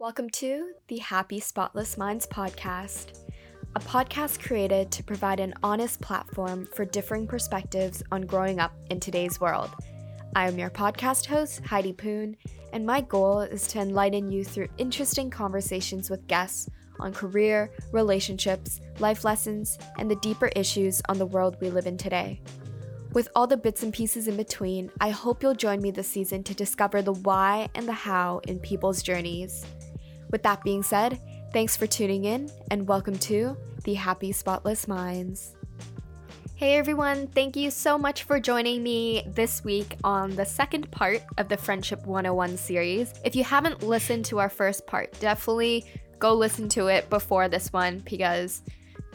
Welcome to the Happy Spotless Minds podcast, a podcast created to provide an honest platform for differing perspectives on growing up in today's world. I am your podcast host, Heidi Poon, and my goal is to enlighten you through interesting conversations with guests on career, relationships, life lessons, and the deeper issues on the world we live in today. With all the bits and pieces in between, I hope you'll join me this season to discover the why and the how in people's journeys. With that being said, thanks for tuning in and welcome to the Happy Spotless Minds. Hey everyone, thank you so much for joining me this week on the second part of the Friendship 101 series. If you haven't listened to our first part, definitely go listen to it before this one because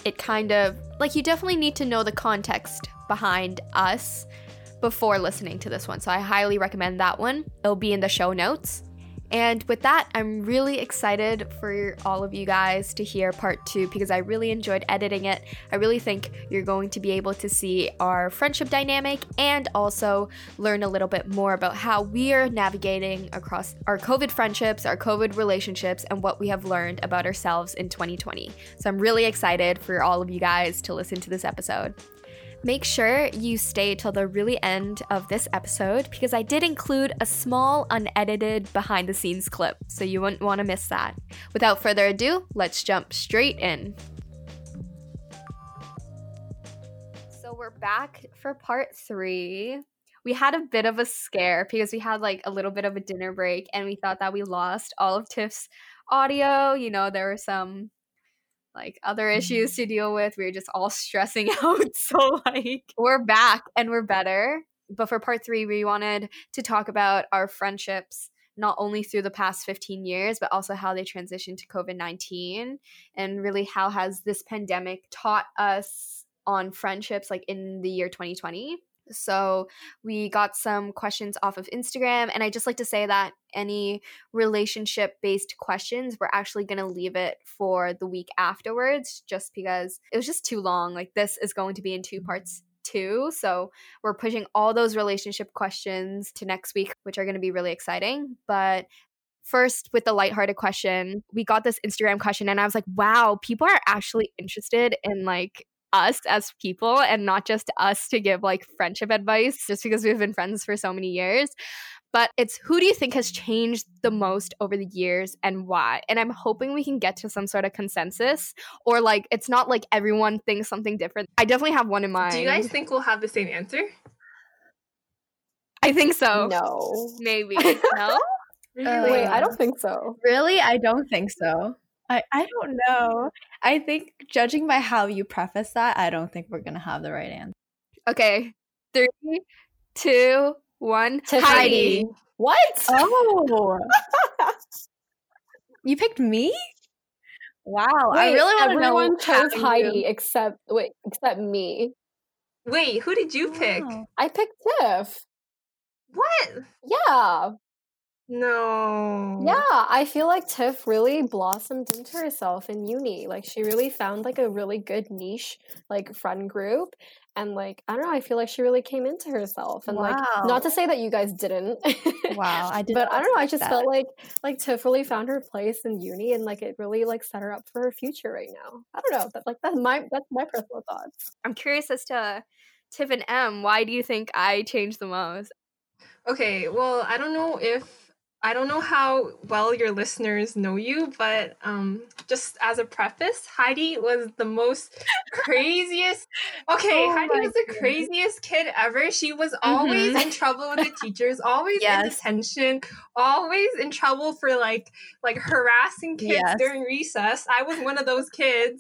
it kind of like you definitely need to know the context behind us before listening to this one. So I highly recommend that one. It'll be in the show notes. And with that, I'm really excited for all of you guys to hear part two because I really enjoyed editing it. I really think you're going to be able to see our friendship dynamic and also learn a little bit more about how we are navigating across our COVID friendships, our COVID relationships, and what we have learned about ourselves in 2020. So I'm really excited for all of you guys to listen to this episode. Make sure you stay till the really end of this episode because I did include a small unedited behind the scenes clip, so you wouldn't want to miss that. Without further ado, let's jump straight in. So we're back for part three. We had a bit of a scare because we had like a little bit of a dinner break and we thought that we lost all of Tiff's audio. You know, there were some like other issues mm-hmm. to deal with. We were just all stressing out. So like we're back and we're better. But for part three, we wanted to talk about our friendships not only through the past 15 years but also how they transitioned to covid-19 and really how has this pandemic taught us on friendships like in the year 2020 so we got some questions off of Instagram. And I just like to say that any relationship based questions, we're actually going to leave it for the week afterwards just because it was just too long. Like this is going to be in two mm-hmm. parts too. So we're pushing all those relationship questions to next week, which are going to be really exciting. But first with the lighthearted question we got this instagram question and i was like wow people are actually interested in like us as people and not just us to give like friendship advice just because we've been friends for so many years. But it's who do you think has changed the most over the years and why? And I'm hoping we can get to some sort of consensus or like it's not like everyone thinks something different. I definitely have one in mind. Do you guys think we'll have the same answer? I think so. No. Maybe. No? Really? Wait, I don't think so. Really? I don't think so. I, I don't know. I think judging by how you preface that, I don't think we're gonna have the right answer. Okay. Three, two, one. To Heidi. Heidi. What? Oh. you picked me? Wow. Wait, I really want to know. Everyone chose Heidi you. except wait, except me. Wait, who did you pick? Oh. I picked Tiff. What? Yeah. No. Yeah, I feel like Tiff really blossomed into herself in uni. Like she really found like a really good niche like friend group and like I don't know, I feel like she really came into herself and wow. like not to say that you guys didn't. wow, I did. but I don't know, I just that. felt like like Tiff really found her place in uni and like it really like set her up for her future right now. I don't know, but like that's my that's my personal thoughts. I'm curious as to Tiff and M, why do you think I changed the most? Okay, well, I don't know if I don't know how well your listeners know you, but um, just as a preface, Heidi was the most craziest. Okay, oh Heidi was the craziest kid ever. She was always mm-hmm. in trouble with the teachers, always yes. in detention, always in trouble for like like harassing kids yes. during recess. I was one of those kids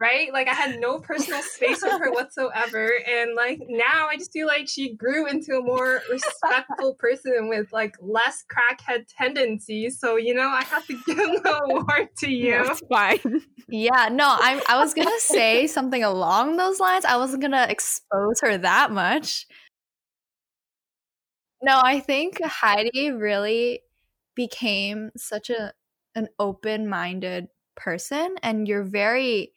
right? Like I had no personal space with her whatsoever. And like now I just feel like she grew into a more respectful person with like less crackhead tendencies. So, you know, I have to give the award to you. That's fine. Yeah, no, I I was gonna say something along those lines. I wasn't gonna expose her that much. No, I think Heidi really became such a an open-minded person and you're very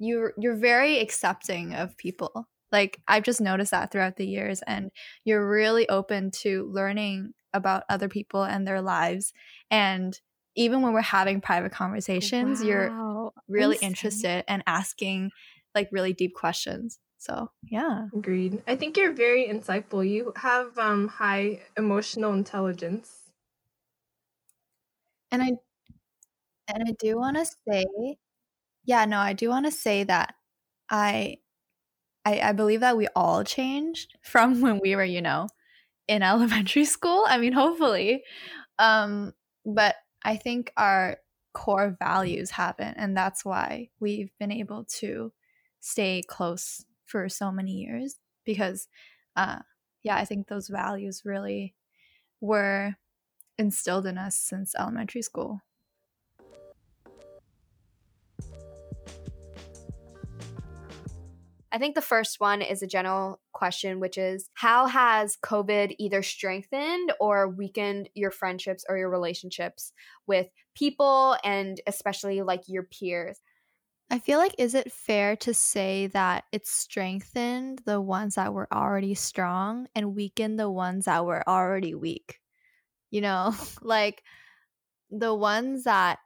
you're you're very accepting of people like i've just noticed that throughout the years and you're really open to learning about other people and their lives and even when we're having private conversations, wow. you're really interested and asking like really deep questions. So, yeah. Agreed. I think you're very insightful. You have um high emotional intelligence. And I and I do want to say yeah, no, I do want to say that I, I I believe that we all changed from when we were, you know, in elementary school. I mean, hopefully. Um but I think our core values haven't and that's why we've been able to stay close for so many years because uh yeah i think those values really were instilled in us since elementary school I think the first one is a general question, which is how has COVID either strengthened or weakened your friendships or your relationships with people and especially like your peers? I feel like is it fair to say that it strengthened the ones that were already strong and weakened the ones that were already weak? You know, like the ones that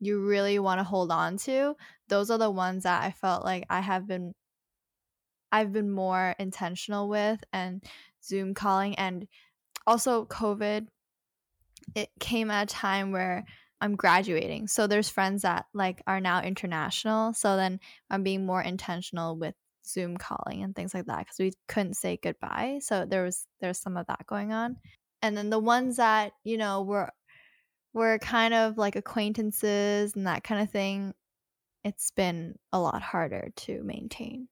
you really want to hold on to, those are the ones that I felt like I have been I've been more intentional with and Zoom calling and also COVID it came at a time where I'm graduating. So there's friends that like are now international. So then I'm being more intentional with Zoom calling and things like that because we couldn't say goodbye. So there was there's some of that going on. And then the ones that, you know, were were kind of like acquaintances and that kind of thing, it's been a lot harder to maintain.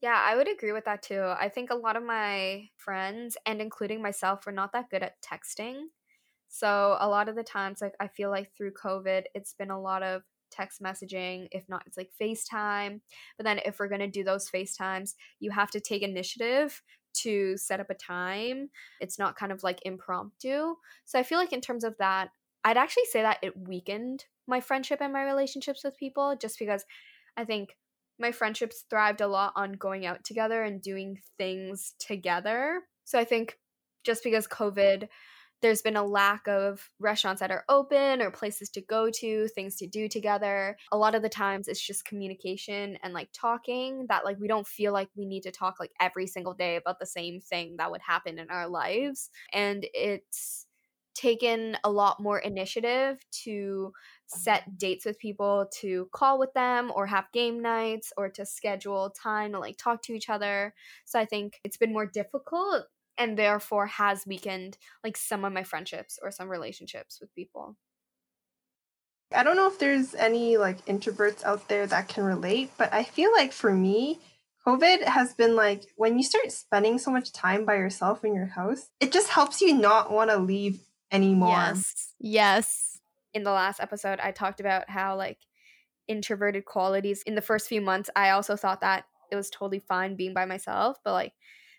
Yeah, I would agree with that too. I think a lot of my friends and including myself were not that good at texting. So a lot of the times, like I feel like through COVID, it's been a lot of text messaging. If not, it's like FaceTime. But then if we're gonna do those FaceTimes, you have to take initiative to set up a time. It's not kind of like impromptu. So I feel like in terms of that, I'd actually say that it weakened my friendship and my relationships with people just because I think my friendships thrived a lot on going out together and doing things together. So I think just because COVID there's been a lack of restaurants that are open or places to go to, things to do together. A lot of the times it's just communication and like talking that like we don't feel like we need to talk like every single day about the same thing that would happen in our lives. And it's taken a lot more initiative to set dates with people to call with them or have game nights or to schedule time to like talk to each other. So I think it's been more difficult and therefore has weakened like some of my friendships or some relationships with people. I don't know if there's any like introverts out there that can relate, but I feel like for me, COVID has been like when you start spending so much time by yourself in your house, it just helps you not want to leave anymore. Yes. Yes. In the last episode, I talked about how like introverted qualities in the first few months, I also thought that it was totally fine being by myself, but like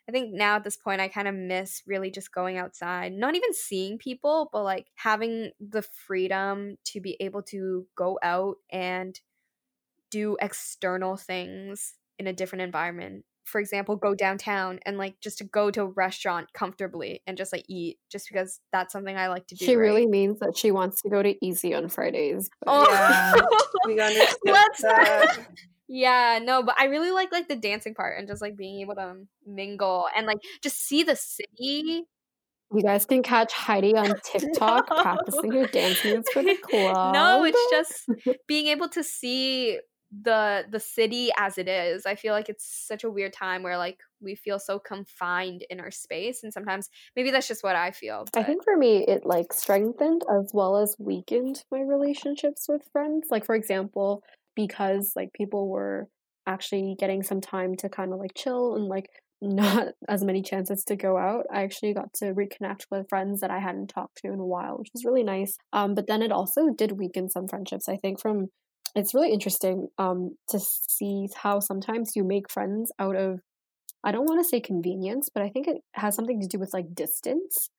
I think now at this point, I kind of miss really just going outside, not even seeing people, but like having the freedom to be able to go out and do external things in a different environment. For example, go downtown and like just to go to a restaurant comfortably and just like eat, just because that's something I like to do. She right? really means that she wants to go to Easy on Fridays. Oh, yeah, we understand. Yeah, no, but I really like like the dancing part and just like being able to mingle and like just see the city. You guys can catch Heidi on TikTok no. practicing her dance moves for the club. No, it's just being able to see the the city as it is. I feel like it's such a weird time where like we feel so confined in our space and sometimes maybe that's just what I feel. But. I think for me it like strengthened as well as weakened my relationships with friends. Like for example, because like people were actually getting some time to kind of like chill and like not as many chances to go out. I actually got to reconnect with friends that I hadn't talked to in a while, which was really nice. Um, but then it also did weaken some friendships. I think from it's really interesting um to see how sometimes you make friends out of I don't want to say convenience, but I think it has something to do with like distance.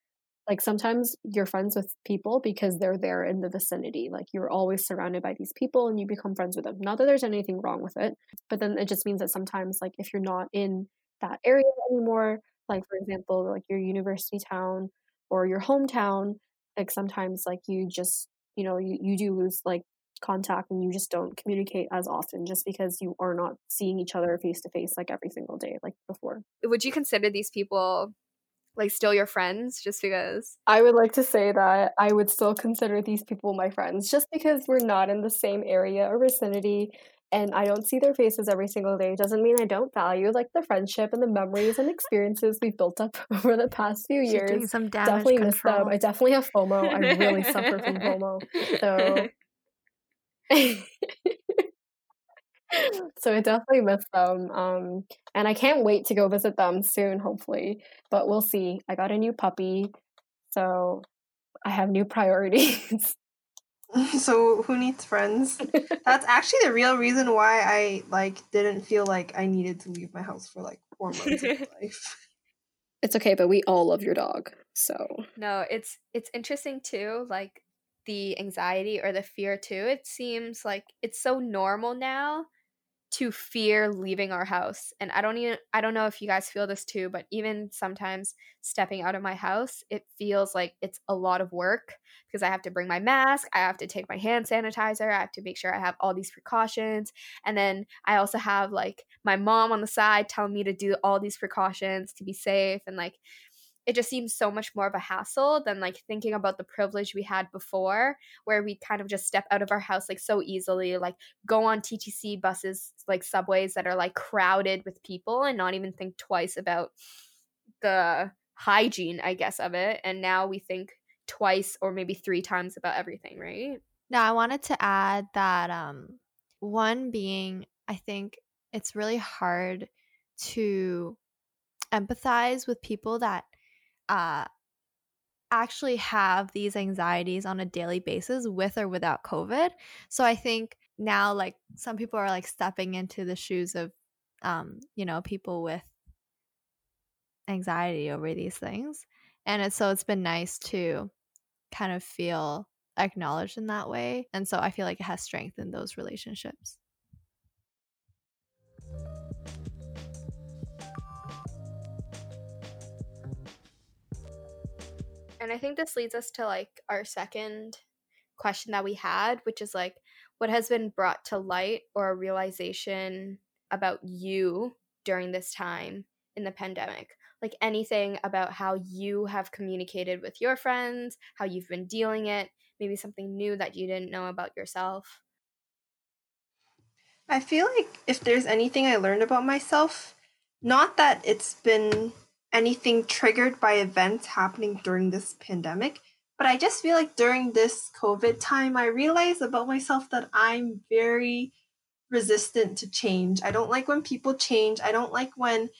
Like sometimes you're friends with people because they're there in the vicinity like you're always surrounded by these people and you become friends with them. Not that there's anything wrong with it but then it just means that sometimes like if you're not in that area anymore like for example like your university town or your hometown like sometimes like you just you know, you, you do lose like contact and you just don't communicate as often just because you are not seeing each other face to face like every single day like before. Would you consider these people like still your friends just because I would like to say that I would still consider these people my friends just because we're not in the same area or vicinity and I don't see their faces every single day doesn't mean I don't value like the friendship and the memories and experiences we've built up over the past few She's doing years. some damage Definitely miss them. I definitely have FOMO. I really suffer from FOMO. So so I definitely miss them. Um, and I can't wait to go visit them soon, hopefully. But we'll see. I got a new puppy, so I have new priorities. so who needs friends? That's actually the real reason why I like didn't feel like I needed to leave my house for like four months of my life. it's okay, but we all love your dog, so no it's it's interesting too like the anxiety or the fear too it seems like it's so normal now to fear leaving our house and i don't even i don't know if you guys feel this too but even sometimes stepping out of my house it feels like it's a lot of work because i have to bring my mask i have to take my hand sanitizer i have to make sure i have all these precautions and then i also have like my mom on the side telling me to do all these precautions to be safe and like it just seems so much more of a hassle than like thinking about the privilege we had before where we kind of just step out of our house like so easily like go on ttc buses like subways that are like crowded with people and not even think twice about the hygiene i guess of it and now we think twice or maybe three times about everything right? Now, I wanted to add that um, one being, I think it's really hard to empathize with people that uh, actually have these anxieties on a daily basis with or without COVID. So I think now, like, some people are like stepping into the shoes of, um, you know, people with anxiety over these things. And it's so it's been nice to kind of feel acknowledged in that way. And so I feel like it has strengthened those relationships. And I think this leads us to like our second question that we had, which is like, what has been brought to light or a realization about you during this time in the pandemic? Like anything about how you have communicated with your friends, how you've been dealing it, maybe something new that you didn't know about yourself. I feel like if there's anything I learned about myself, not that it's been anything triggered by events happening during this pandemic, but I just feel like during this COVID time, I realized about myself that I'm very resistant to change. I don't like when people change. I don't like when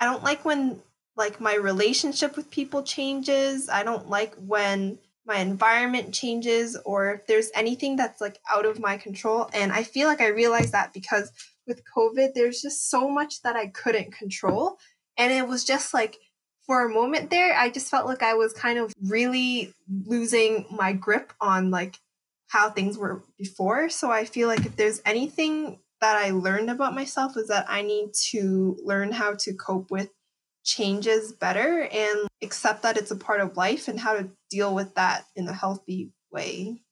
I don't like when like my relationship with people changes. I don't like when my environment changes or if there's anything that's like out of my control. And I feel like I realized that because with COVID, there's just so much that I couldn't control. And it was just like for a moment there, I just felt like I was kind of really losing my grip on like how things were before. So I feel like if there's anything that I learned about myself is that I need to learn how to cope with changes better and accept that it's a part of life and how to deal with that in a healthy way.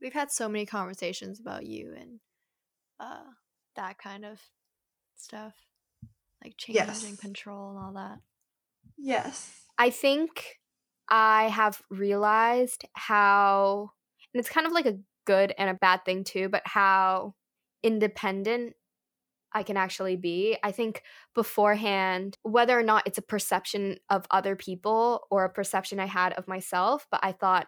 We've had so many conversations about you and uh, that kind of stuff, like change Yes. control and all that. Yes. I think I have realized how, and it's kind of like a good and a bad thing too, but how independent I can actually be. I think beforehand, whether or not it's a perception of other people or a perception I had of myself, but I thought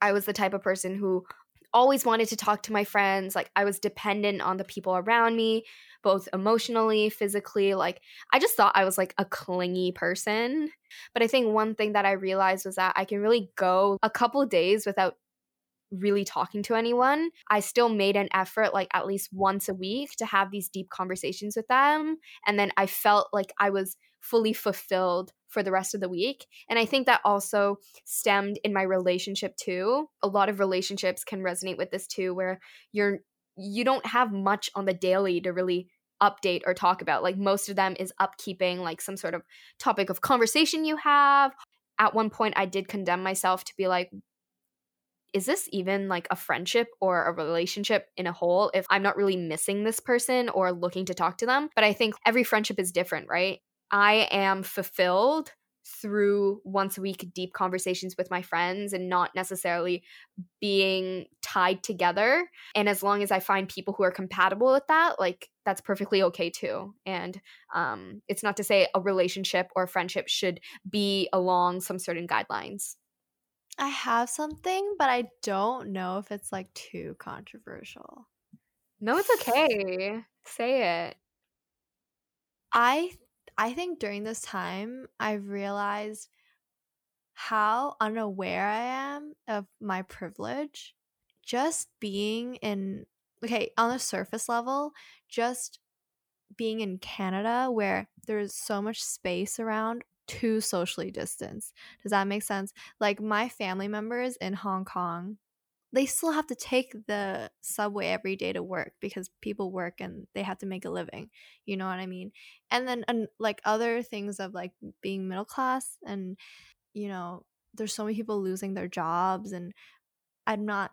I was the type of person who always wanted to talk to my friends. Like I was dependent on the people around me, both emotionally, physically. Like I just thought I was like a clingy person. But I think one thing that I realized was that I can really go a couple days without really talking to anyone. I still made an effort, like at least once a week, to have these deep conversations with them. And then I felt like I was fully fulfilled for the rest of the week. And I think that also stemmed in my relationship too. A lot of relationships can resonate with this too, where you're you don't have much on the daily to really update or talk about. Like most of them is upkeeping like some sort of topic of conversation you have. At one point I did condemn myself to be like is this even like a friendship or a relationship in a whole if I'm not really missing this person or looking to talk to them? But I think every friendship is different, right? I am fulfilled through once a week deep conversations with my friends and not necessarily being tied together. And as long as I find people who are compatible with that, like that's perfectly okay too. And um, it's not to say a relationship or a friendship should be along some certain guidelines. I have something, but I don't know if it's like too controversial. No, it's okay. Say it. I I think during this time I've realized how unaware I am of my privilege. Just being in okay, on the surface level, just being in Canada where there's so much space around to socially distance. Does that make sense? Like my family members in Hong Kong, they still have to take the subway every day to work because people work and they have to make a living. You know what I mean? And then and like other things of like being middle class and you know, there's so many people losing their jobs and I'm not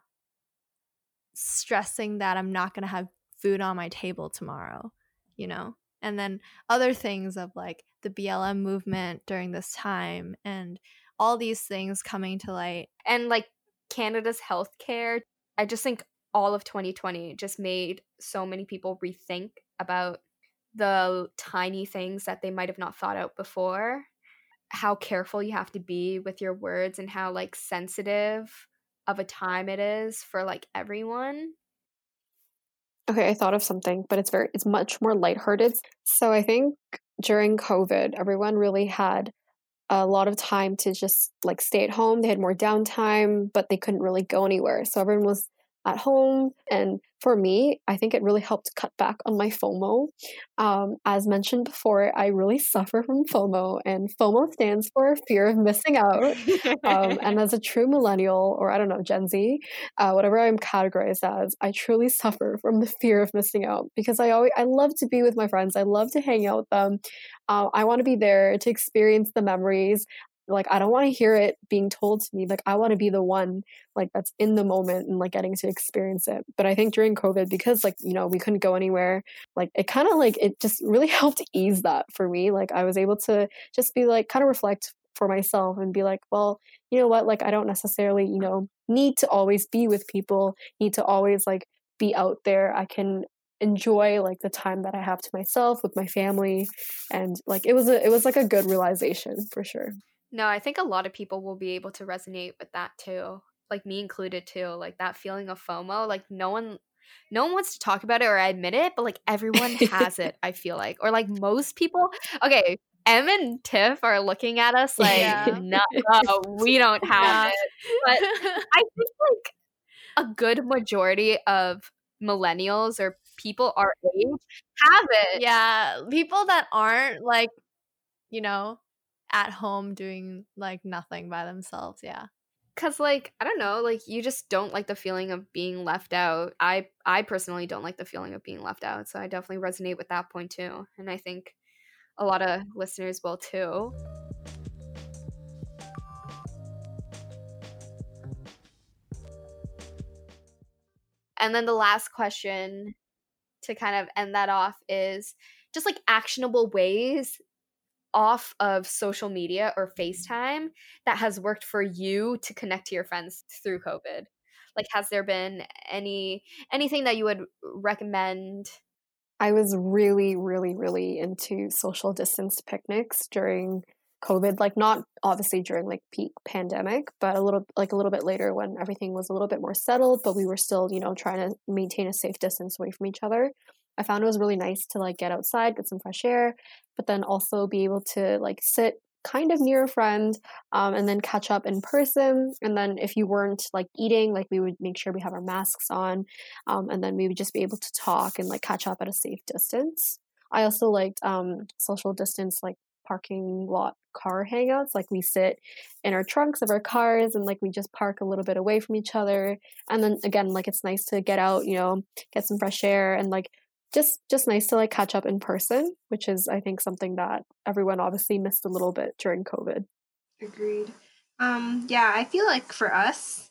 stressing that I'm not going to have food on my table tomorrow, you know? And then other things of like the BLM movement during this time and all these things coming to light. And like Canada's healthcare, I just think all of 2020 just made so many people rethink about the tiny things that they might have not thought out before. How careful you have to be with your words and how like sensitive of a time it is for like everyone. Okay, I thought of something, but it's very it's much more lighthearted. So I think during COVID, everyone really had a lot of time to just like stay at home. They had more downtime, but they couldn't really go anywhere. So everyone was at home. And for me, I think it really helped cut back on my FOMO. Um, as mentioned before, I really suffer from FOMO, and FOMO stands for fear of missing out. um, and as a true millennial, or I don't know, Gen Z, uh, whatever I'm categorized as, I truly suffer from the fear of missing out because I always I love to be with my friends. I love to hang out with them. Uh, I want to be there to experience the memories like i don't want to hear it being told to me like i want to be the one like that's in the moment and like getting to experience it. But i think during covid because like you know we couldn't go anywhere like it kind of like it just really helped ease that for me. Like i was able to just be like kind of reflect for myself and be like well you know what? Like i don't necessarily you know need to always be with people need to always like be out there. I can enjoy like the time that i have to myself with my family. And like it was a it was like a good realization for sure no, I think a lot of people will be able to resonate with that too. Like me included too. Like that feeling of FOMO. Like no one no one wants to talk about it or admit it, but like everyone has it, I feel like. Or like most people. Okay, Em and Tiff are looking at us like, yeah. no, we don't have it. But I think like a good majority of millennials or people our age have it. Yeah. People that aren't like, you know, at home doing like nothing by themselves. Yeah. Cause like I don't know, like you just don't like the feeling of being left out. I I personally don't like the feeling of being left out, so I definitely resonate with that point too. And I think a lot of listeners will too. And then the last question to kind of end that off is just like actionable ways off of social media or FaceTime that has worked for you to connect to your friends through COVID? Like has there been any anything that you would recommend? I was really really really into social distanced picnics during COVID, like not obviously during like peak pandemic, but a little like a little bit later when everything was a little bit more settled, but we were still, you know, trying to maintain a safe distance away from each other. I found it was really nice to like get outside, get some fresh air, but then also be able to like sit kind of near a friend um, and then catch up in person. And then if you weren't like eating like we would make sure we have our masks on um, and then we would just be able to talk and like catch up at a safe distance. I also liked um, social distance like parking lot car hangouts. Like we sit in our trunks of our cars and like we just park a little bit away from each other. And then again like it's nice to get out you know get some fresh air and like just just nice to like catch up in person, which is I think something that everyone obviously missed a little bit during COVID. Agreed. Um, yeah, I feel like for us,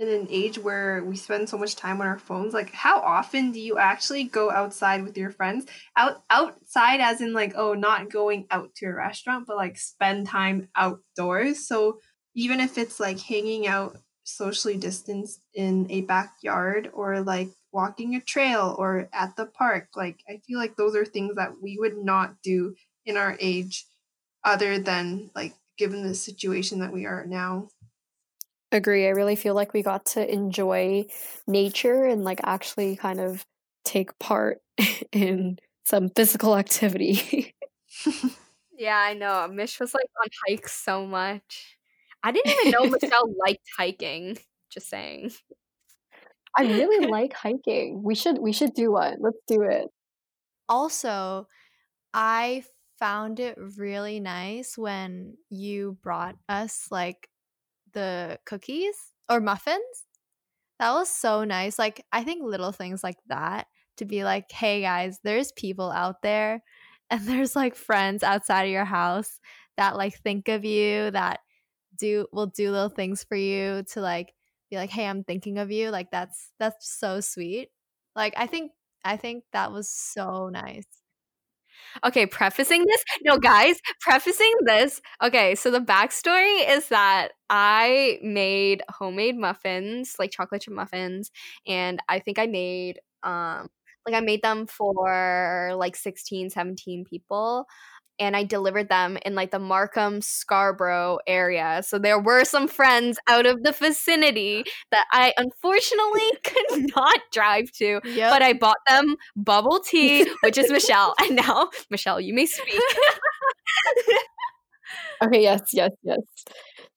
in an age where we spend so much time on our phones like how often do you actually go outside with your friends out outside as in like oh not going out to a restaurant but like spend time outdoors so even if it's like hanging out socially distanced in a backyard or like walking a trail or at the park like i feel like those are things that we would not do in our age other than like given the situation that we are now Agree. I really feel like we got to enjoy nature and like actually kind of take part in some physical activity. yeah, I know. Mish was like on hikes so much. I didn't even know Michelle liked hiking. Just saying. I really like hiking. We should we should do one. Let's do it. Also, I found it really nice when you brought us like the cookies or muffins. That was so nice. Like, I think little things like that to be like, hey guys, there's people out there and there's like friends outside of your house that like think of you, that do will do little things for you to like be like, hey, I'm thinking of you. Like that's that's so sweet. Like I think I think that was so nice. Okay, prefacing this. No, guys, prefacing this. Okay, so the backstory is that I made homemade muffins, like chocolate chip muffins, and I think I made um like I made them for like 16, 17 people and I delivered them in like the Markham Scarborough area. So there were some friends out of the vicinity that I unfortunately could not drive to, yep. but I bought them bubble tea, which is Michelle. And now, Michelle, you may speak. okay, yes, yes, yes.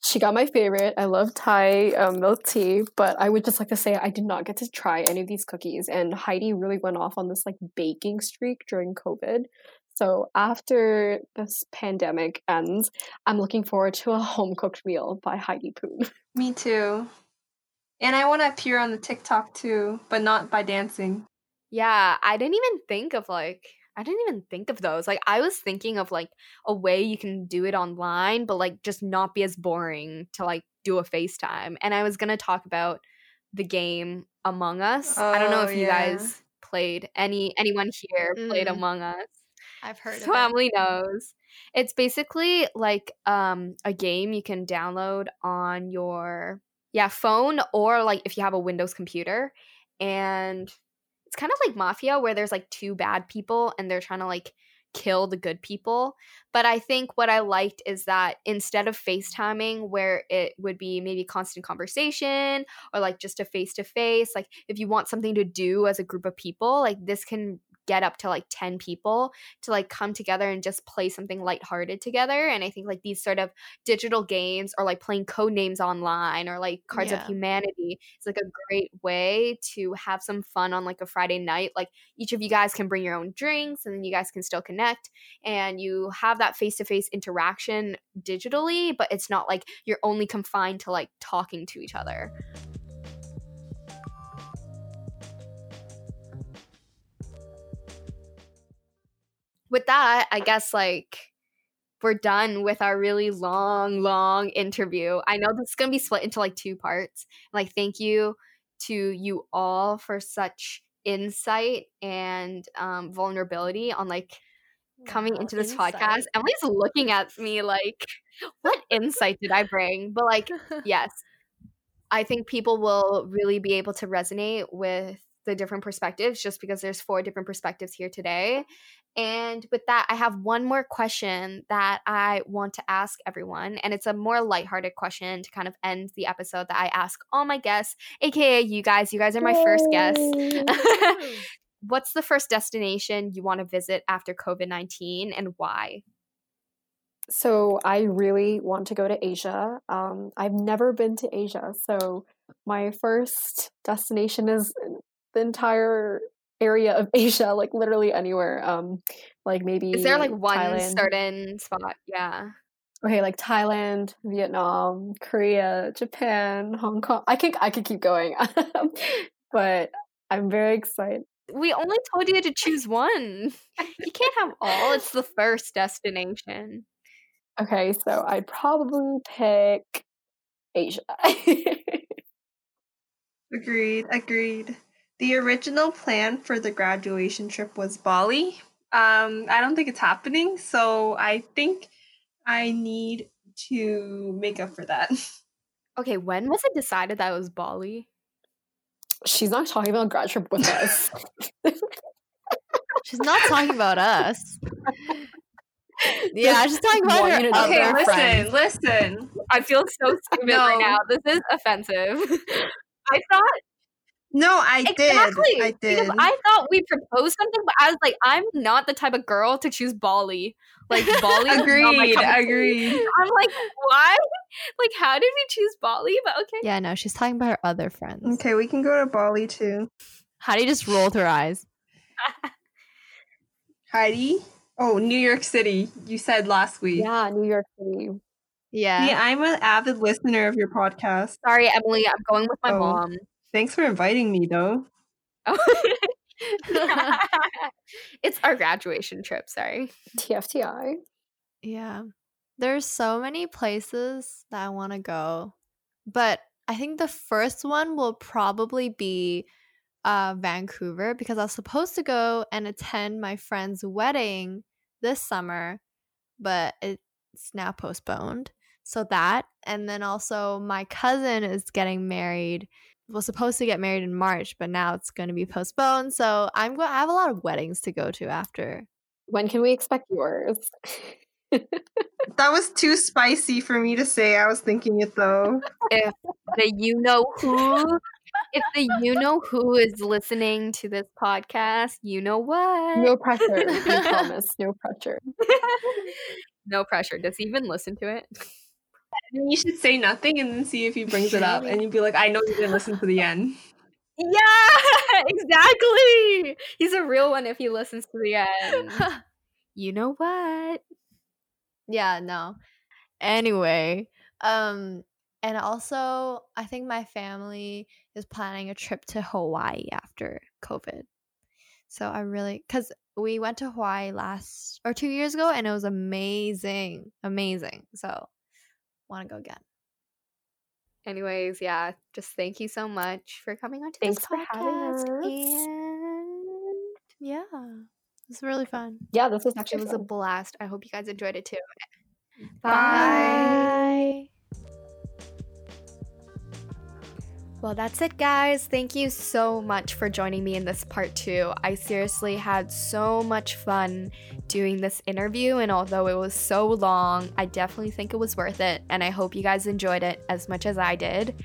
She got my favorite. I love Thai um, milk tea, but I would just like to say I did not get to try any of these cookies. And Heidi really went off on this like baking streak during COVID. So after this pandemic ends, I'm looking forward to a home cooked meal by Heidi Poon. Me too. And I want to appear on the TikTok too, but not by dancing. Yeah, I didn't even think of like I didn't even think of those. Like I was thinking of like a way you can do it online, but like just not be as boring to like do a FaceTime. And I was gonna talk about the game Among Us. Oh, I don't know if yeah. you guys played any anyone here mm. played Among Us. I've heard of family knows. It's basically like um a game you can download on your yeah, phone or like if you have a Windows computer and it's kind of like mafia where there's like two bad people and they're trying to like kill the good people. But I think what I liked is that instead of FaceTiming, where it would be maybe constant conversation or like just a face to face, like if you want something to do as a group of people, like this can get up to like 10 people to like come together and just play something lighthearted together. And I think like these sort of digital games or like playing code names online or like Cards yeah. of Humanity is like a great way to have some fun on like a Friday night. Like each of you guys can bring your own drinks and then you guys can still connect and you have that face to face interaction digitally, but it's not like you're only confined to like talking to each other. With that, I guess like we're done with our really long, long interview. I know this is gonna be split into like two parts. Like, thank you to you all for such insight and um, vulnerability on like coming into this insight. podcast. Emily's looking at me like, what insight did I bring? But like, yes, I think people will really be able to resonate with the different perspectives just because there's four different perspectives here today and with that, I have one more question that I want to ask everyone. And it's a more lighthearted question to kind of end the episode that I ask all my guests, aka you guys. You guys are my Yay. first guests. What's the first destination you want to visit after COVID 19 and why? So, I really want to go to Asia. Um, I've never been to Asia. So, my first destination is the entire area of Asia, like literally anywhere. Um, like maybe is there like one Thailand. certain spot? Yeah. Okay, like Thailand, Vietnam, Korea, Japan, Hong Kong. I could I could keep going, but I'm very excited. We only told you to choose one. You can't have all. It's the first destination. Okay, so I'd probably pick Asia. Agreed, agreed. The original plan for the graduation trip was Bali. Um, I don't think it's happening, so I think I need to make up for that. Okay, when was it decided that it was Bali? She's not talking about grad trip with us. She's not talking about us. Yeah, she's talking about her you to Okay, other Other listen, friends. listen. I feel so stupid right now. This is offensive. I thought No, I exactly did. I did. because I thought we proposed something, but I was like, I'm not the type of girl to choose Bali. Like Bali. is not my agreed, cup of tea. agreed. I'm like, why? Like, how did we choose Bali? But okay. Yeah, no, she's talking about her other friends. Okay, we can go to Bali too. Heidi just rolled her eyes. Heidi? Oh, New York City. You said last week. yeah, New York City. Yeah. See, I'm an avid listener of your podcast. Sorry, Emily. I'm going with my Oh. mom. Thanks for inviting me, though. it's our graduation trip. Sorry. TFTI. Yeah. There's so many places that I want to go. But I think the first one will probably be uh, Vancouver because I was supposed to go and attend my friend's wedding this summer, but it's now postponed. So that, and then also my cousin is getting married. Was supposed to get married in March, but now it's going to be postponed. So I'm going. I have a lot of weddings to go to after. When can we expect yours? That was too spicy for me to say. I was thinking it though. If The you know who. if the you know who is listening to this podcast, you know what. no pressure. We promise. No pressure. no pressure. Does he even listen to it? You should say nothing and then see if he brings it up. And you'd be like, I know you didn't listen to the end. Yeah, exactly. He's a real one if he listens to the end. you know what? yeah no anyway um and also i think my family is planning a trip to hawaii after covid so i really because we went to hawaii last or two years ago and it was amazing amazing so want to go again Anyways, yeah, just thank you so much for coming on to Thanks this for having us. and yeah it was really fun Yeah, this was It actually was a blast. I hope you guys enjoyed it too. bye. Well, that's it, guys. Thank you so much for joining me in this part two. I seriously had so much fun doing this interview, and although it was so long, I definitely think it was worth it, and I hope you guys enjoyed it as much as I did.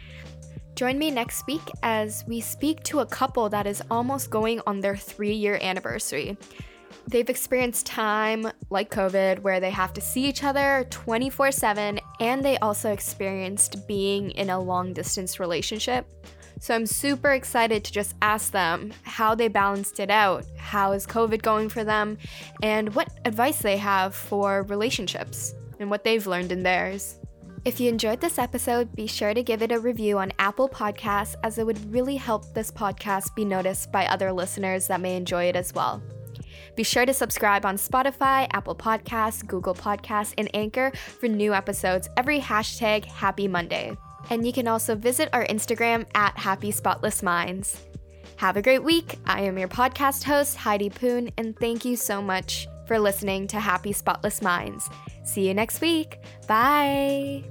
Join me next week as we speak to a couple that is almost going on their three year anniversary. They've experienced time like COVID where they have to see each other 24 7, and they also experienced being in a long distance relationship. So I'm super excited to just ask them how they balanced it out, how is COVID going for them, and what advice they have for relationships and what they've learned in theirs. If you enjoyed this episode, be sure to give it a review on Apple Podcasts as it would really help this podcast be noticed by other listeners that may enjoy it as well. Be sure to subscribe on Spotify, Apple Podcasts, Google Podcasts, and Anchor for new episodes every hashtag Happy Monday. And you can also visit our Instagram at Happy Spotless Minds. Have a great week. I am your podcast host, Heidi Poon, and thank you so much for listening to Happy Spotless Minds. See you next week. Bye.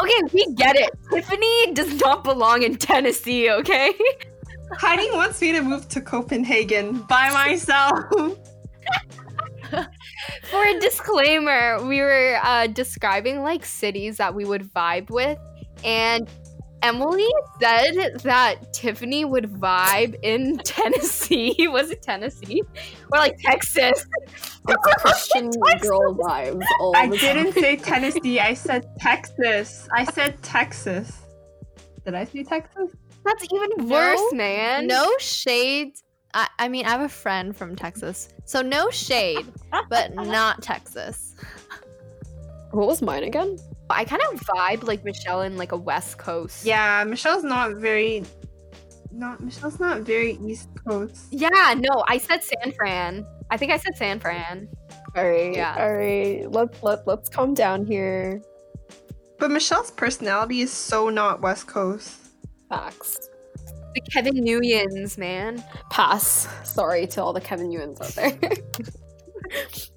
Okay, we get it. Tiffany does not belong in Tennessee, okay? Heidi wants me to move to Copenhagen by myself. For a disclaimer, we were uh, describing like cities that we would vibe with, and Emily said that Tiffany would vibe in Tennessee. Was it Tennessee? Or like Texas? It's Christian girl vibes all I the didn't time. say Tennessee. I said Texas. I said Texas. Did I say Texas? That's even No, worse, man. No shade. I, I mean, I have a friend from Texas, so no shade, but not Texas. What was mine again? I kind of vibe like Michelle in like a West Coast. Yeah, Michelle's not very. Not Michelle's not very East Coast. Yeah, no, I said San Fran. I think I said San Fran. All right, Yeah. all right. Let's let let's calm down here. But Michelle's personality is so not West Coast. Facts. The Kevin Newans, man. Pass. Sorry to all the Kevin Newans out there.